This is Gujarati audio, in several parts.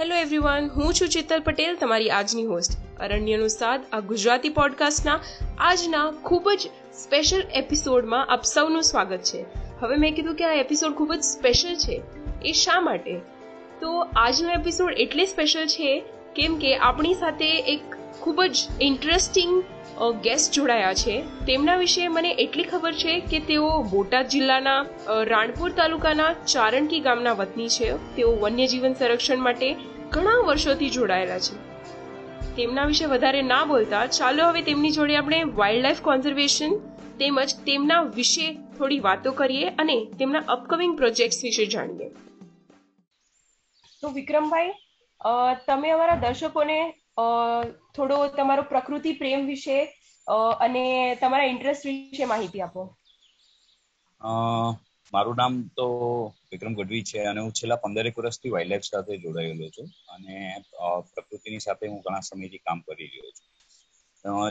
હેલો એવરીવન હું છું ચિત્તલ પટેલ, તમારી આજની હોસ્ટ અરણ્યનું સાદ, આ ગુજરાતી પોડકાસ્ટના આજના ખૂબ જ સ્પેશિયલ એપિસોડમાં આપ સૌનું સ્વાગત છે. હવે મેં કીધું કે આ એપિસોડ ખૂબ જ સ્પેશિયલ છે. એ શા માટે? તો આજનો એપિસોડ એટલે સ્પેશિયલ છે, કેમ કે આપણી સાથે એક ખૂબ જ ઇન્ટરેસ્ટિંગ ગેસ્ટ જોડાયા છે. તેમના વિશે મને એટલી ખબર છે કે તેઓ બોટાદ જિલ્લાના રાણપુર તાલુકાના ચારણકી ગામના વતની છે. તેઓ વન્યજીવન સંરક્ષણ માટે ઘણા વર્ષોથી જોડાયેલા છે. તેમના વિશે વધારે ના બોલતા, ચાલો હવે તેમની જોડે આપણે વાઇલ્ડ લાઈફ કોન્ઝર્વેશન તેમજ તેમના વિશે થોડી વાતો કરીએ અને તેમના અપકમિંગ પ્રોજેક્ટ્સ વિશે જાણીએ. તો વિક્રમભાઈ તમે અમારા દર્શકોને થોડો તમારો પ્રકૃતિ, પ્રેમ વિશે અને તમારા ઇન્ટરેસ્ટ વિશે માહિતી આપો. મારું નામ તો વિક્રમ ગઢવી છે અને હું છેલ્લા પંદરેક વર્ષથી વાઇલ્ડલાઇફ સાથે જોડાયેલો છું અને પ્રકૃતિની સાથે હું ઘણા સમયથી કામ કરી રહ્યો છું.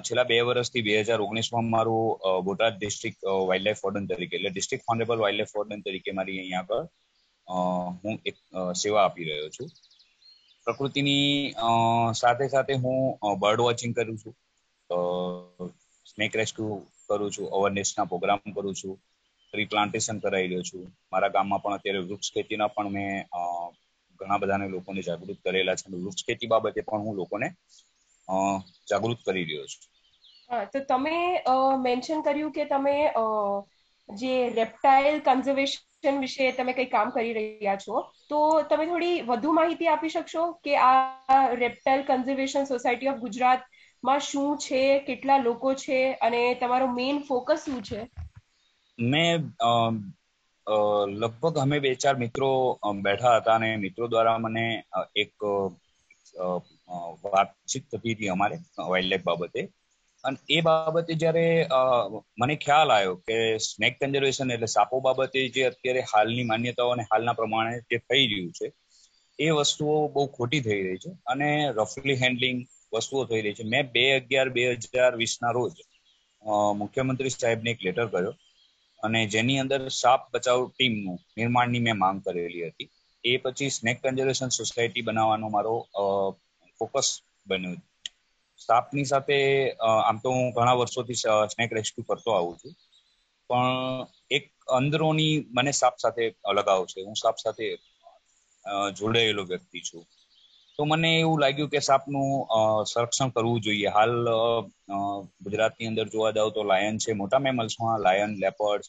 છેલ્લા બે વર્ષથી બે હજાર ઓગણીસમાં મારું બોટાદ ડિસ્ટ્રિક્ટ વાઇલ્ડલાઇફ વોર્ડન તરીકે એટલે ડિસ્ટ્રિક્ટ ફોનેબલ વાઇલ્ડલાઇફ વોર્ડન તરીકે મારી અહીંયા આગળ હું એક સેવા આપી રહ્યો છું. પ્રકૃતિની સાથે સાથે હું બર્ડ વોચિંગ કરું છું. સ્નેક રેસ્ક્યુ કરું છું, અવેરનેસના પ્રોગ્રામ કરું છું, ટ્રી પ્લાન્ટેશન કરાવી રહ્યો છું. મારા ગામમાં પણ અત્યારે વૃક્ષ ખેતીના પણ મેં ઘણા બધાને લોકોને જાગૃત કરેલા છે. વૃક્ષ ખેતી બાબતે પણ હું લોકોને જાગૃત કરી રહ્યો છું. તો તમે મેન્શન કર્યું કે તમે જે રેપ્ટાઇલ કન્ઝર્વેશન વિશે તમે કંઈ કામ કરી રહ્યા છો, તો તમે થોડી વધુ માહિતી આપી શકશો કે આ રેપ્ટાઇલ કન્ઝર્વેશન સોસાયટી ઓફ ગુજરાતમાં શું છે, કેટલા લોકો છે અને તમારો મેઇન ફોકસ શું છે? મેં લગભગ અમે બે ચાર મિત્રો બેઠા હતા અને મિત્રો દ્વારા મને એક વાતચીત થતી હતી અમારે વાઇલ્ડ લાઈફ બાબતે. અને એ બાબતે જ્યારે મને ખ્યાલ આવ્યો કે સ્નેક કન્ઝર્વેશન એટલે સાપો બાબતે જે અત્યારે હાલની માન્યતાઓ અને હાલના પ્રમાણે જે થઈ રહ્યું છે, એ વસ્તુઓ બહુ ખોટી થઈ રહી છે. અને રફલી હેન્ડલિંગ વસ્તુઓ થઈ રહી છે. મેં બે અગિયાર, બે હજાર વીસના રોજ મુખ્યમંત્રી સાહેબને એક લેટર કર્યો. અને જેની અંદર સાપ બચાવ ટીમનું નિર્માણની મેં માંગ કરેલી હતી. એ પછી સ્નેક કન્ઝર્વેશન સોસાયટી બનાવવાનો મારો ફોકસ બન્યો સ્ટાફની સાથે આમ તો હું ઘણા વર્ષોથી સ્નેક રેસ્ક્યુ કરતો આવું છું. પણ એક અંદરોની મને સાપ સાથે લગાવ છે. હું સાપ સાથે જોડાયેલો વ્યક્તિ છું. તો મને એવું લાગ્યું કે સાપનું સંરક્ષણ કરવું જોઈએ. હાલ ગુજરાતની અંદર જોવા જાવ તો લાયન છે, મોટા મેમલ્સમાં લાયન લેપર્ડ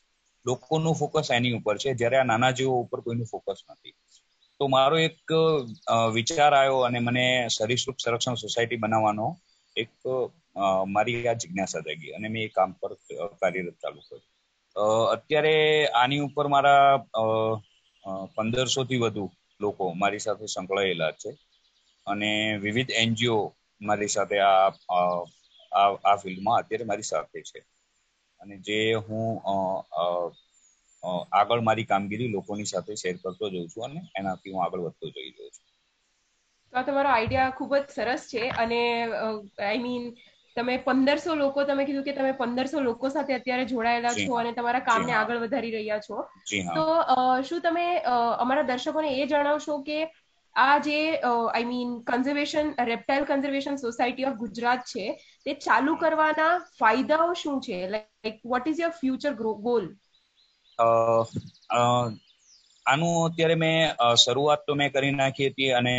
લોકોનું ફોકસ એની ઉપર છે. જ્યારે આ નાના જીવો ઉપર કોઈનું ફોકસ નથી. તો મારો એક વિચાર આવ્યો અને મને સરીસૃપ સંરક્ષણ સોસાયટી બનાવવાનો એક મારી આ જિજ્ઞાસા જાગી અને મેં એ કામ પર કાર્યરત ચાલુ કર્યું. અત્યારે આની ઉપર મારા પંદરસો થી વધુ લોકો મારી સાથે સંકળાયેલા છે અને વિવિધ એનજીઓ મારી સાથે આ આ ફિલ્ડમાં અત્યારે મારી સાથે છે. અને જે હું આગળ મારી કામગીરી લોકોની સાથે શેર કરતો જઉં છું અને એનાથી હું આગળ વધતો જઈ રહ્યો છું. તો આ તમારો આઈડિયા ખૂબ જ સરસ છે અને આઈ મીન તમે પંદરસો લોકો તમે કીધું કે તમે પંદરસો લોકો સાથે અત્યારે જોડાયેલા છો અને તમારા કામને આગળ વધારી રહ્યા છો. તો શું તમે અમારા દર્શકોને એ જણાવશો કે આ જે I mean conservation reptile conservation society of Gujarat છે તે ચાલુ કરવાના ફાયદાઓ શું છે? Like what is your future goal આનું અત્યારે મેં શરૂઆત તો મેં કરી નાખી હતી અને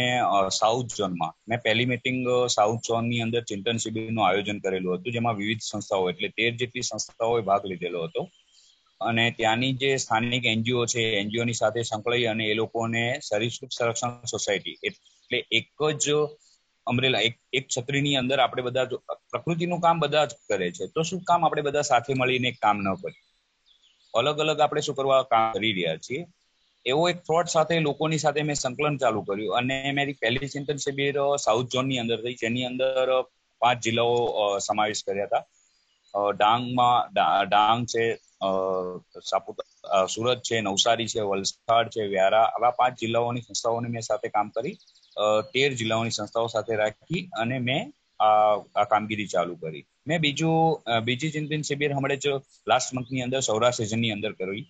સાઉથ ઝોનમાં મેં. પહેલી મિટિંગ સાઉથ ઝોનની અંદર ચિંતન શિબિરનું આયોજન કરેલું હતું, જેમાં વિવિધ સંસ્થાઓ એટલે તેર જેટલી સંસ્થાઓએ ભાગ લીધેલો હતો. અને ત્યાંની જે સ્થાનિક એનજીઓ છે એનજીઓની સાથે સંકળાઈ અને એ લોકોને સરિસૃપ સંરક્ષણ સોસાયટી એટલે એક જ અમરેલા એક એક છત્રીની અંદર આપણે બધા પ્રકૃતિનું કામ બધા જ કરે છે. તો શું કામ આપણે બધા સાથે મળીને કામ ન કરીએ? અલગ અલગ આપણે શું કરવા કામ કરી રહ્યા છીએ? એવો એક થોટ સાથે લોકોની સાથે મેં સંકલન ચાલુ કર્યું અને મારી પહેલી ચિંતન શિબિર સાઉથ ઝોનની અંદર થઈ, જેની અંદર પાંચ જિલ્લાઓ સમાવેશ કર્યા હતા. ડાંગમાં ડાંગ છે સાપુતારા સુરત છે, નવસારી છે, વલસાડ છે, વ્યારા, આવા પાંચ જિલ્લાઓની સંસ્થાઓની મેં સાથે કામ કરી તેર જિલ્લાઓની સંસ્થાઓ સાથે રાખી અને મેં આ કામગીરી ચાલુ કરી. મેં બીજું બીજી ચિંતન શિબિર હમણાં જ લાસ્ટ મંથની અંદર, સૌરાષ્ટ્ર સિઝનની અંદર કરી.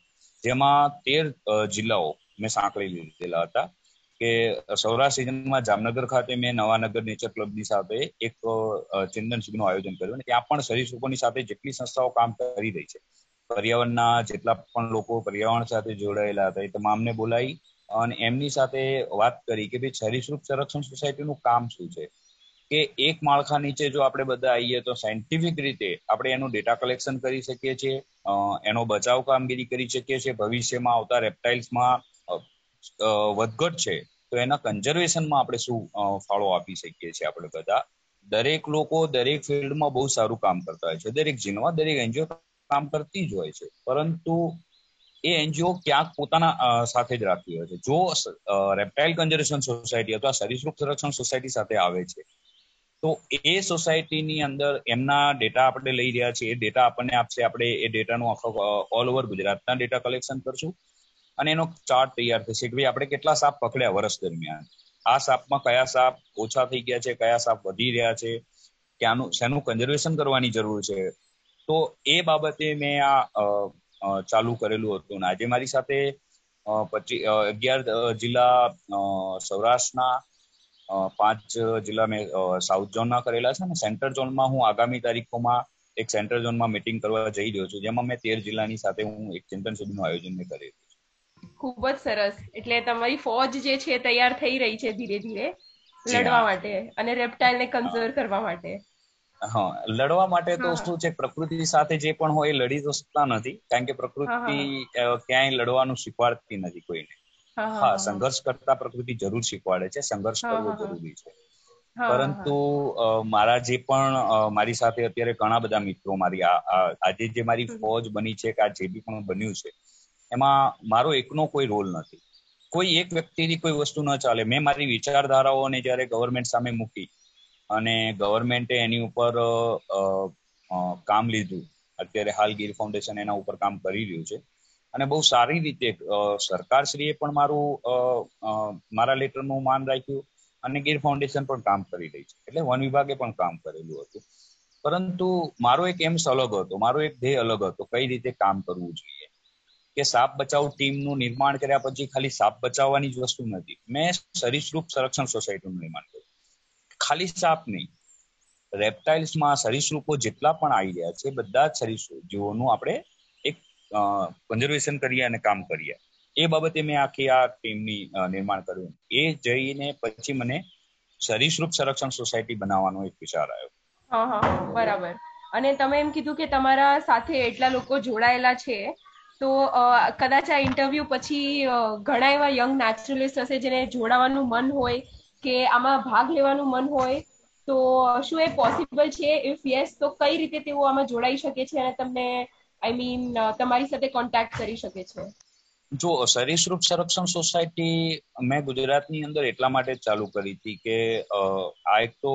જેમાં તેર જિલ્લાઓ મેં સાંકળી લીધેલા હતા કે સૌરાષ્ટ્ર સિઝનમાં જામનગર ખાતે મેં નવાનગર નેચર ક્લબની સાથે એક ચિંતન શિબિરનું આયોજન કર્યું અને ત્યાં પણ સરીસૃપોની સાથે જેટલી સંસ્થાઓ કામ કરી રહી છે, પર્યાવરણના જેટલા પણ લોકો પર્યાવરણ સાથે જોડાયેલા હતા એ તમામને બોલાવી અને એમની સાથે વાત કરી કે ભાઈ સરીસૃપ સંરક્ષણ સોસાયટીનું કામ શું છે? કે એક માળખા નીચે જો આપણે બધા આવીએ તો સાયન્ટિફિક રીતે આપણે એનું ડેટા કલેક્શન કરી શકીએ છીએ એનો બચાવ કામગીરી કરી શકીએ છીએ, ભવિષ્યમાં આવતા રેપ્ટાઇલ્સમાં વધઘટ છે, તો એના કન્ઝર્વેશનમાં આપણે શું ફાળો આપી શકીએ છીએ આપણે બધા? દરેક લોકો દરેક ફિલ્ડમાં બહુ સારું કામ કરતા હોય છે. દરેક જીનમાં દરેક એનજીઓ કામ કરતી જ હોય છે. પરંતુ એ એનજીઓ ક્યાંક પોતાના સાથે જ રાખતી હોય છે. જો રેપ્ટાઇલ કન્ઝર્વેશન સોસાયટી અથવા સરીસૃપ સંરક્ષણ સોસાયટી સાથે આવે છે તો એ સોસાયટીની અંદર એમના ડેટા આપણે લઈ રહ્યા છીએ. એ ડેટા આપણને આપશે. આપણે એ ડેટાનું આખો ઓલ ઓવર ગુજરાતના ડેટા કલેક્શન કરશું. અને એનો ચાર્ટ તૈયાર થશે કે ભાઈ આપણે કેટલા સાપ પકડ્યા વર્ષ દરમિયાન? આ સાપમાં કયા સાપ ઓછા થઈ ગયા છે? કયા સાપ વધી રહ્યા છે? ક્યાંનું, શેનું કન્ઝર્વેશન કરવાની જરૂર છે? તો એ બાબતે મેં આ ચાલુ કરેલું હતું. અને આજે મારી સાથે પચીસ અગિયાર જિલ્લા સૌરાષ્ટ્રના પાંચ જિલ્લા મેં સાઉથ ઝોનના કરેલા છે અને સેન્ટર ઝોનમાં હું આગામી તારીખોમાં એક સેન્ટર ઝોનમાં મીટિંગ કરવા જઈ રહ્યો છું જેમાં મેં તેર જિલ્લાની સાથે હું એક ચિંતન શિબિરનું આયોજન મેં કરેલું ખૂબ જ સરસ. એટલે તમારી ફોજ જે છે તૈયાર થઈ રહી છે ધીરે ધીરે લડવા માટે અને રેપ્ટાઇલ ને કન્ઝર્વ કરવા માટે. હા લડવા માટે તો શું છે પ્રકૃતિ સાથે જે પણ હોય એ લડી તો શકતા નથી કારણ કે પ્રકૃતિ ક્યાંય લડવાનું શીખવાડતી નથી કોઈને. હા સંઘર્ષ કરતા પ્રકૃતિ જરૂર શીખવાડે છે સંઘર્ષ કરવો જરૂરી છે. પરંતુ મારા જે પણ મારી સાથે અત્યારે ઘણા બધા મિત્રો મારી આજે જે મારી ફોજ બની છે કે આ જે બી પણ બન્યું છે એમાં મારો એકનો કોઈ રોલ નથી. કોઈ એક વ્યક્તિની કોઈ વસ્તુ ન ચાલે. મેં મારી વિચારધારાઓને જયારે ગવર્મેન્ટ સામે મૂકી અને ગવર્મેન્ટે એની ઉપર કામ લીધું અત્યારે હાલ ગીર ફાઉન્ડેશન એના ઉપર કામ કરી રહ્યું છે અને બહુ સારી રીતે સરકારશ્રીએ પણ મારું મારા લેટરનું માન રાખ્યું અને ગીર ફાઉન્ડેશન પણ કામ કરી રહી છે. એટલે વન વિભાગે પણ કામ કરેલું હતું. પરંતુ મારો એક એમ્સ અલગ હતો, મારો એક ધ્યેય અલગ હતો, કઈ રીતે કામ કરવું જોઈએ. કે સાપ બચાવ ટીમનું નિર્માણ કર્યા પછી ખાલી સાપ બચાવવાની જ વસ્તુ નથી. મેં સરીસૃપ સંરક્ષણ સોસાયટીનું નિર્માણ કર્યું. ખાલી સાપ નહીં. રેપ્ટાઇલ્સમાં સરીસૃપો જેટલા પણ આવી રહ્યા છે, બધા જ સરીસૃપ જીવોનું આપણે કન્ઝર્વેશન કરીએ અને કામ કરીએ. એ બાબતે મેં આખી આ ટીમની નિર્માણ કર્યું. એ જઈને પછી મને સરીસૃપ સંરક્ષણ સોસાયટી બનાવવાનો એક વિચાર આવ્યો. હા હા, બરાબર. અને તમે એમ કીધું કે તમારા સાથે એટલા લોકો જોડાયેલા છે, તો કદાચ આ ઇન્ટરવ્યુ પછી ઘણા એવા યંગ નેચરલિસ્ટ હશે જેને જોડાવાનું મન હોય, કે આમાં ભાગ લેવાનું મન હોય, તો શું એ પોસિબલ છે? ઇફ યસ તો કઈ રીતે તેઓ આમાં જોડાઈ શકે છે? અને તમને આઈ મીન તમારી સાથે કોન્ટેક્ટ કરી શકે છે. જો સરીસૃપ સંરક્ષણ સોસાયટી મેં ગુજરાતની અંદર એટલા માટે ચાલુ કરી હતી કે આ એક તો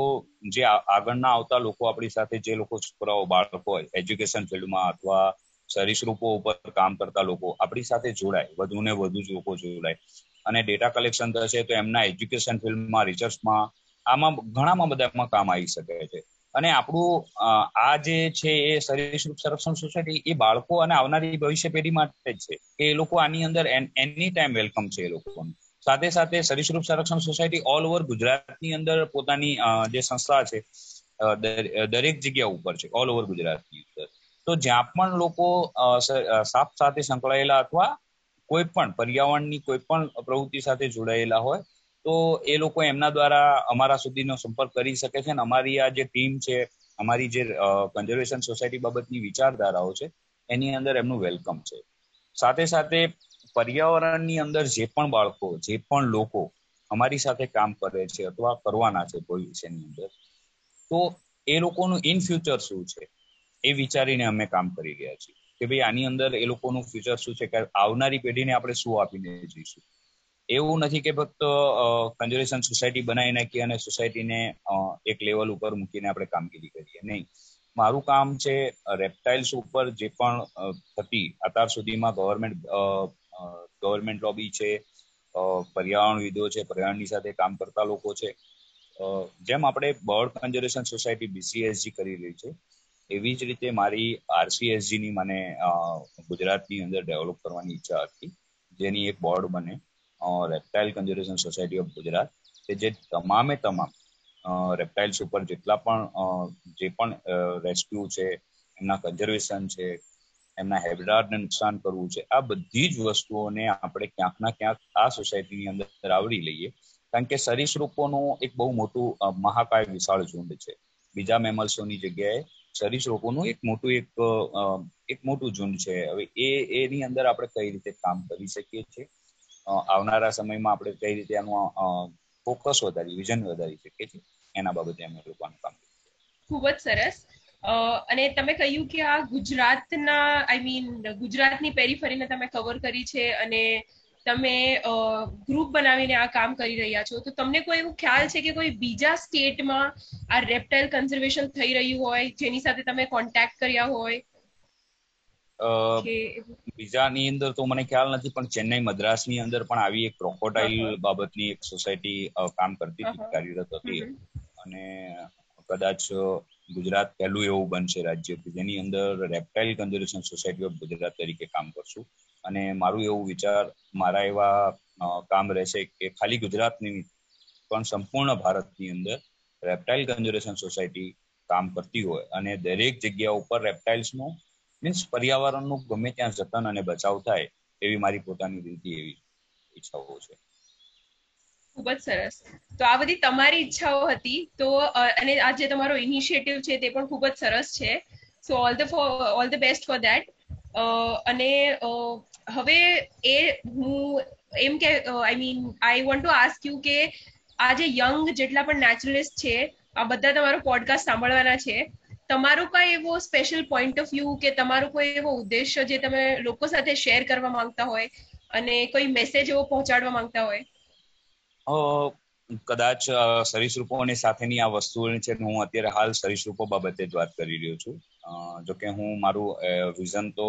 જે આગળના આવતા લોકો આપણી સાથે જે લોકો છોકરાઓ, બાળકો હોય એજ્યુકેશન ફિલ્ડમાં અથવા સરીસૃપો ઉપર કામ કરતા લોકો, આપણી સાથે જોડાય, વધુ ને વધુ લોકો જોડાય. અને ડેટા કલેક્શન થશે તો એમના એજ્યુકેશન ફિલ્ડમાં રિસર્ચમાં આમાં ઘણામાં બધામાં કામ આવી શકે છે. અને આપણું આ જે છે એ સરીસૃપ સંરક્ષણ સોસાયટી એ બાળકો અને આવનારી ભવિષ્ય પેઢી માટે જ છે. કે એ લોકો આની અંદર એની ટાઈમ વેલકમ છે એ લોકોનું. સાથે સાથે સરીસૃપ સંરક્ષણ સોસાયટી ઓલ ઓવર ગુજરાતની અંદર પોતાની જે સંસ્થા છે દરેક જગ્યા ઉપર છે, ઓલ ઓવર ગુજરાતની અંદર. તો જ્યાં પણ લોકો સાપ સાથે સંકળાયેલા અથવા કોઈ પણ પર્યાવરણની કોઈ પણ પ્રવૃત્તિ સાથે જોડાયેલા હોય તો એ લોકો એમના દ્વારા અમારા સુધીનો સંપર્ક કરી શકે છે અને અમારી આ જે ટીમ છે, અમારી જે કન્ઝર્વેશન સોસાયટી બાબતની વિચારધારાઓ છે, એની અંદર એમનું વેલકમ છે. સાથે સાથે પર્યાવરણની અંદર જે પણ બાળકો, જે પણ લોકો અમારી સાથે કામ કરે છે અથવા કરવાના છે કોઈ વિષયની અંદર, તો એ લોકોનું ઇન ફ્યુચર શું છે એ વિચારીને અમે કામ કરી રહ્યા છીએ કે ભાઈ આની અંદર એ લોકોનું ફ્યુચર શું છે? કે આવનારી પેઢીને આપણે શું આપીને જઈશું? એવું નથી કે ફક્ત કન્ઝર્વેશન સોસાયટી બનાવી નાખી અને સોસાયટીને એક લેવલ ઉપર મૂકીને આપણે કામગીરી કરીએ. નહીં. મારું કામ છે રેપ્ટાઇલ્સ ઉપર જે પણ થતી, અત્યાર સુધીમાં ગવર્મેન્ટ ગવર્મેન્ટ લોબી છે પર્યાવરણવિદો છે, પર્યાવરણની સાથે કામ કરતા લોકો છે. જેમ આપણે બર્ડ કન્ઝર્વેશન સોસાયટી બીસીએસજી કરી રહી છે, એવી જ રીતે મારી આરસીએસજીની મને ગુજરાતની અંદર ડેવલપ કરવાની ઈચ્છા હતી, જેની એક બોર્ડ બને. Reptile conservation society of Gujarat, કે જે તમામે તમામ રેપ્ટાઇલ્સ ઉપર જેટલા પણ જે પણ રેસ્ક્યુ છે, એમના કન્ઝર્વેશન છે, એમના હેબિટાટને નુકસાન કરવું છે, આ બધી જ વસ્તુઓને આપણે ક્યાંક ના ક્યાંક આ સોસાયટીની અંદર આવરી લઈએ. કારણ કે સરીસૃપોનું એક બહુ મોટું મહાકાય વિશાળ ઝુંડ છે. બીજા મેમલ્સોની જગ્યાએ સરીસૃપોનું એક મોટું એક એક મોટું ઝુંડ છે. હવે એ, એની અંદર આપણે કઈ રીતે કામ કરી શકીએ છીએ? આવનારા સમયમાં આપણે કઈ રીતે આનું ફોકસ વધારી વિઝન વધારી શકીએ છીએ, એના બાબતે અમે લોકોનું કામ ખૂબ જ સરસ. અને તમે કહ્યું કે આ ગુજરાતના આઈ મીન ગુજરાતની પેરીફરીને તમે કવર કરી છે અને તમે ગ્રુપ બનાવીને આ કામ કરી રહ્યા છો. તો તમને કોઈ એવું ખ્યાલ છે કે કોઈ બીજા સ્ટેટમાં આ રેપ્ટાઇલ કન્ઝર્વેશન થઈ રહ્યું હોય, જેની સાથે તમે કોન્ટેક્ટ કર્યા હોય? બીજાની અંદર તો મને ખ્યાલ નથી પણ ચેન્નઈ મદ્રાસની અંદર પણ આવી એક ક્રોકોડાઇલ બાબતની એક સોસાયટી કામ કરતી હતી કાર્યરત હતી. અને કદાચ ગુજરાત પહેલું એવું બનશે રાજ્ય કે જેની અંદર reptile conservation society of Gujarat તરીકે કામ કરશું. અને મારું એવું વિચાર મારા એવા કામ રહેશે કે ખાલી ગુજરાતની પણ સંપૂર્ણ ભારતની અંદર રેપ્ટાઇલ કન્ઝર્વેશન સોસાયટી કામ કરતી હોય. અને દરેક જગ્યા ઉપર રેપ્ટાઇલ્સનું મીન્સ પર્યાવરણનું ગમે ત્યાં જતન અને બચાવ થાય એવી મારી પોતાની રીતે એવી ઈચ્છાઓ છે. ખૂબ જ સરસ. તો આ બધી તમારી ઈચ્છાઓ હતી, તો અને આ જે તમારો ઇનિશિયેટિવ છે તે પણ ખૂબ જ સરસ છે. So all the for all the best for that અને હવે એ હું એમ કે I mean I want to ask you કે આ જે યંગ જેટલા પણ નેચરલિસ્ટ છે, આ બધા તમારો પોડકાસ્ટ સાંભળવાના છે. તમારો કોઈ એવો સ્પેશિયલ પોઈન્ટ ઓફ વ્યૂ કે તમારો કોઈ એવો ઉદ્દેશ્ય જે તમે લોકો સાથે શેર કરવા માંગતા હોય અને કોઈ મેસેજ એવો પહોંચાડવા માંગતા હોય? કદાચ સરીસૃપોની સાથેની આ વસ્તુ છે હું અત્યારે હાલ સરીસૃપો બાબતે જ વાત કરી રહ્યો છું. જોકે હું મારું વિઝન તો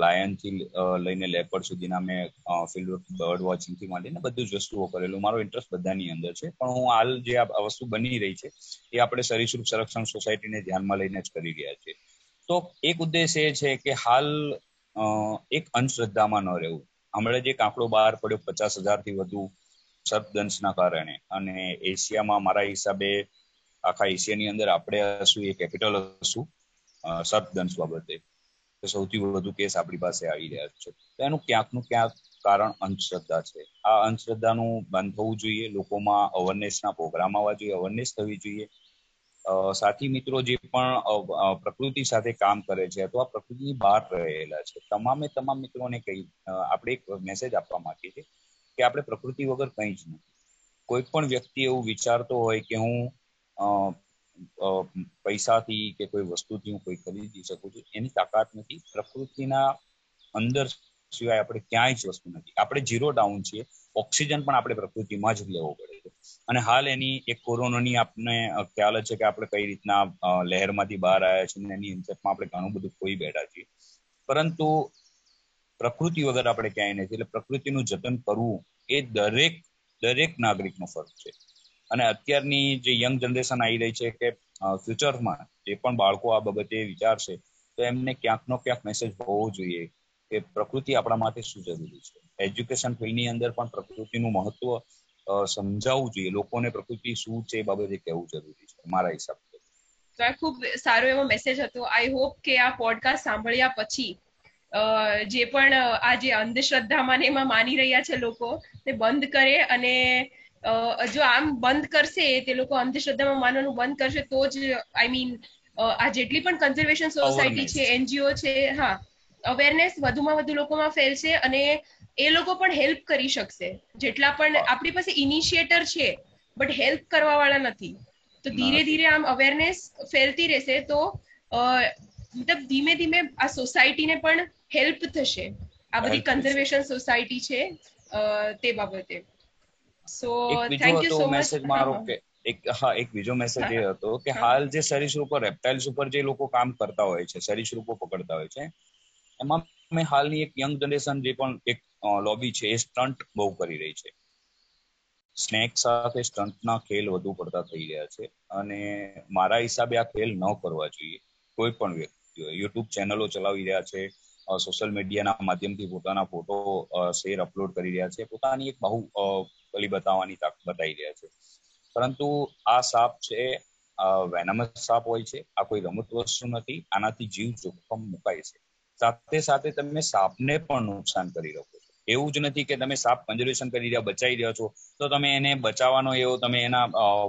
લાયનથી લઈને લેપર સુધીના મેં ફિલ્ડ બર્ડ વોચિંગથી માંડીને બધું જ વસ્તુઓ કરેલું. મારો ઇન્ટરેસ્ટ બધાની અંદર છે. પણ હું હાલ જે આ વસ્તુ બની રહી છે, એ આપણે સરીસૃપ સંરક્ષણ સોસાયટીને ધ્યાનમાં લઈને જ કરી રહ્યા છીએ. તો એક ઉદ્દેશ એ છે કે હાલ એક અંધશ્રદ્ધામાં ન રહેવું. હમણાં જે કાંકડો બહાર પડ્યો પચાસ હજારથી વધુ સર્પદંશના કારણે અને એશિયામાં મારા હિસાબે આખા એશિયાની અંદર આપણે હશું, એ કેપિટલ હશું સર્પદંશ બાબતે. સૌથી વધુ કેસ આપણી પાસે આવી રહ્યા છે. તો એનું ક્યાંકનું ક્યાંક કારણ અંધશ્રદ્ધા છે. આ અંધશ્રદ્ધાનું બંધ થવું જોઈએ, લોકોમાં અવેરનેસના પ્રોગ્રામ આવવા જોઈએ અવેરનેસ થવી જોઈએ. સાથી મિત્રો જે પણ પ્રકૃતિ સાથે કામ કરે છે અથવા પ્રકૃતિની બહાર રહેલા છે, તમામે તમામ મિત્રોને કહી આપણે એક મેસેજ આપવા માંગીએ છીએ કે આપણે પ્રકૃતિ વગર કંઈ જ નથી. કોઈ પણ વ્યક્તિ એવું વિચારતો હોય કે હું પૈસાથી કે કોઈ વસ્તુથી હું કોઈ ખરીદી શકું છું, એની તાકાત નથી. પ્રકૃતિના અંદર સિવાય આપણે ક્યાંય જ વસ્તુ નથી. આપણે ઝીરો ડાઉન છીએ. ઓક્સિજન પણ આપણે પ્રકૃતિમાં જ લેવો પડે છે. અને હાલ એની એક કોરોનાની આપને ખ્યાલ છે કે આપણે કઈ રીતના લહેરમાંથી બહાર આવ્યા છીએ એની ઇન્સેપ્ટમાં આપણે ઘણું બધું ખોઈ બેઠા છીએ. પરંતુ પ્રકૃતિ વગર આપણે ક્યાંય નથી. એટલે પ્રકૃતિનું જતન કરવું એ દરેક દરેક નાગરિકનો ફરજ છે. અને અત્યારની જે યંગ જનરેશન આવી રહી છે કે ફ્યુચરમાં જે પણ બાળકો આ બાબતે વિચારશે, તો એમને ક્યાંકનો ક્યાંક મેસેજ હોવો જોઈએ કે પ્રકૃતિ આપણા માટે શું જરૂરી છે. એજ્યુકેશન ફિલ્ડની અંદર પણ પ્રકૃતિનું મહત્વ સમજાવવું જોઈએ. લોકોને પ્રકૃતિ શું છે એ બાબતે કહેવું જરૂરી છે, મારા હિસાબથી તો આ ખૂબ સારો એવો મેસેજ હતો. આઈ હોપ કે આ પોડકાસ્ટ સાંભળ્યા પછી જે પણ આ જે અંધશ્રદ્ધામાં એમાં માની રહ્યા છે લોકો, તે બંધ કરે અને જો આમ બંધ કરશે તે લોકો અંધશ્રદ્ધામાં માનવાનું બંધ કરશે તો જ આઈ મીન આ જેટલી પણ કન્ઝર્વેશન સોસાયટી છે એનજીઓ છે હા અવેરનેસ વધુમાં વધુ લોકોમાં ફેલશે અને એ લોકો પણ હેલ્પ કરી શકશે. જેટલા પણ આપણી પાસે ઇનિશિયેટર છે બટ હેલ્પ કરવા વાળા નથી. તો ધીરે ધીરે આમ અવેરનેસ ફેલતી રહેશે તો મતલબ ધીમે ધીમે આ સોસાયટીને પણ હેલ્પ થશે. આ બધી કન્ઝર્વેશન સોસાયટી છે તે બાબતે. So thank you so much મારો કે એક હા એક બીજો મેસેજ એ હતો કે હાલ જે સરીસૃપો રેપ્ટાઇલ્સ ઉપર જે લોકો કામ કરતા હોય છે સરીસૃપો પકડતા હોય છે એમાં મેં હાલની એક યંગ જનરેશન જે પણ એક લોબી છે એ સ્ટન્ટ બહુ કરી રહી છે. સ્નેક સાથે સ્ટન્ટના ખેલ વધુ પડતા થઈ રહ્યા છે અને મારા હિસાબે આ ખેલ ન કરવા જોઈએ. કોઈ પણ વ્યક્તિ યુટ્યુબ ચેનલો ચલાવી રહ્યા છે સોશિયલ મીડિયાના માધ્યમથી પોતાના ફોટો શેર અપલોડ કરી રહ્યા છે. પોતાની એક બહુ બલી બતાવવાની તાક બતાવી રહ્યા છે. પરંતુ આ સાપ છે વેનમસ સાપ હોય છે, આ કોઈ રમત વસ્તુ નથી, આનાથી જીવ જોખમ મુકાય છે. સાથે સાથે તમે સાપને પણ નુકસાન કરી શકો છો. એવું જ નથી કે તમે સાપ કન્ઝર્વેશન કરી રહ્યા, બચાવી રહ્યા છો, તો તમે એને બચાવવાનો એવો તમે એના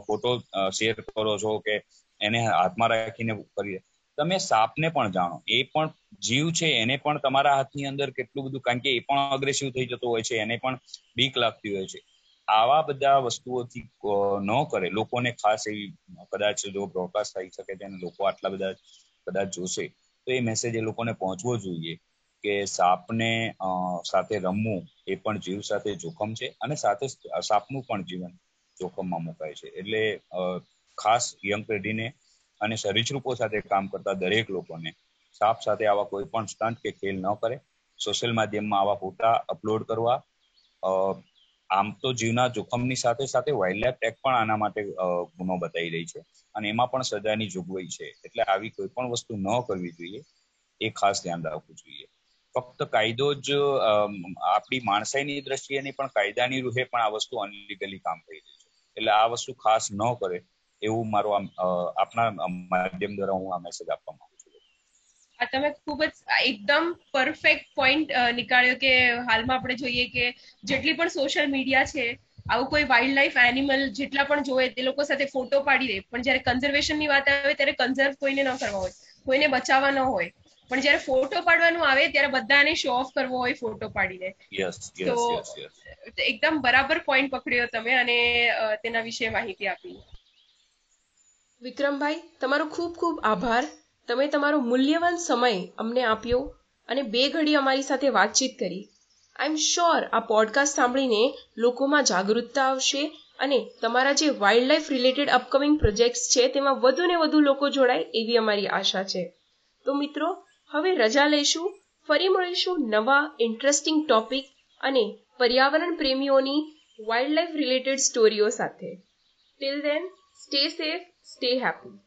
ફોટો શેર કરો છો કે એને હાથમાં રાખીને કરી તમે સાપને પણ જાણો, એ પણ જીવ છે, એને પણ તમારા હાથની અંદર કેટલું બધું, કારણ કે એ પણ અગ્રેસિવ થઈ જતો હોય છે, એને પણ બીક લાગતી હોય છે. આવા બધા વસ્તુઓથી ન કરે. લોકોને ખાસ એવી કદાચ જો બ્રોડકાસ્ટ થઈ શકે તેને લોકો આટલા બધા, કદાચ જોશે. તો એ મેસેજ એ લોકોને પહોંચવો જોઈએ કે સાપને સાથે રમવું એ પણ જીવ સાથે જોખમ છે અને સાથે સાપનું પણ જીવન જોખમમાં મુકાય છે. એટલે ખાસ યંગ પેઢીને અને સરીસૃપો સાથે કામ કરતા દરેક લોકોને સાપ સાથે આવા કોઈ પણ સ્ટન્ટ કે ખેલ ન કરે. સોશિયલ માધ્યમમાં આવા ફોટા અપલોડ કરવા આમ તો જીવના જોખમની સાથે સાથે વાઇલ્ડ લાઇફ એક્ટ પણ આના માટે ગુનો બતાવી રહી છે. અને એમાં પણ સજાની જોગવાઈ છે. એટલે આવી કોઈ પણ વસ્તુ ન કરવી જોઈએ. એ ખાસ ધ્યાન રાખવું જોઈએ. ફક્ત કાયદો જ આપણી માણસાઈની દ્રષ્ટિએ નહીં, પણ કાયદાની રૂહે પણ આ વસ્તુ અનલીગલી કામ થઈ રહી છે. એટલે આ વસ્તુ ખાસ ન કરે એવું મારું આપના માધ્યમ દ્વારા હું આ મેસેજ આપવા માંગુ આ તમે ખૂબ જ એકદમ પરફેક્ટ પોઈન્ટ નીકાળ્યો કે હાલમાં આપણે જોઈએ કે જેટલી પણ સોશિયલ મીડિયા છે આવું કોઈ વાઇલ્ડ લાઈફ એનિમલ જેટલા પણ જોવે તે લોકો સાથે ફોટો પાડી દે. પણ જ્યારે કન્ઝર્વેશનની વાત આવે ત્યારે કન્ઝર્વ કોઈને ન કરવા હોય કોઈને બચાવવા ન હોય. પણ જ્યારે ફોટો પાડવાનું આવે ત્યારે બધાને શો ઓફ કરવો હોય ફોટો પાડીને તો એકદમ બરાબર પોઈન્ટ પકડ્યો તમે અને તેના વિશે માહિતી આપી. વિક્રમભાઈ તમારો ખૂબ ખૂબ આભાર. તમે તમારો મૂલ્યવાન સમય અમને આપ્યો અને બે ઘડી અમારી સાથે વાતચીત કરી. આઈ એમ શ્યોર આ પોડકાસ્ટ સાંભળીને લોકોમાં જાગૃતતા આવશે અને તમારા જે wild life related upcoming projects છે તેમાં વધુ ને વધુ લોકો જોડાય એવી અમારી આશા છે. તો મિત્રો, હવે રજા લઈશું, ફરી મળીશું નવા ઇન્ટરેસ્ટિંગ ટોપિક અને પર્યાવરણ પ્રેમીઓની વાઇલ્ડ લાઈફ રિલેટેડ સ્ટોરીઓ સાથે. Till then stay safe stay happy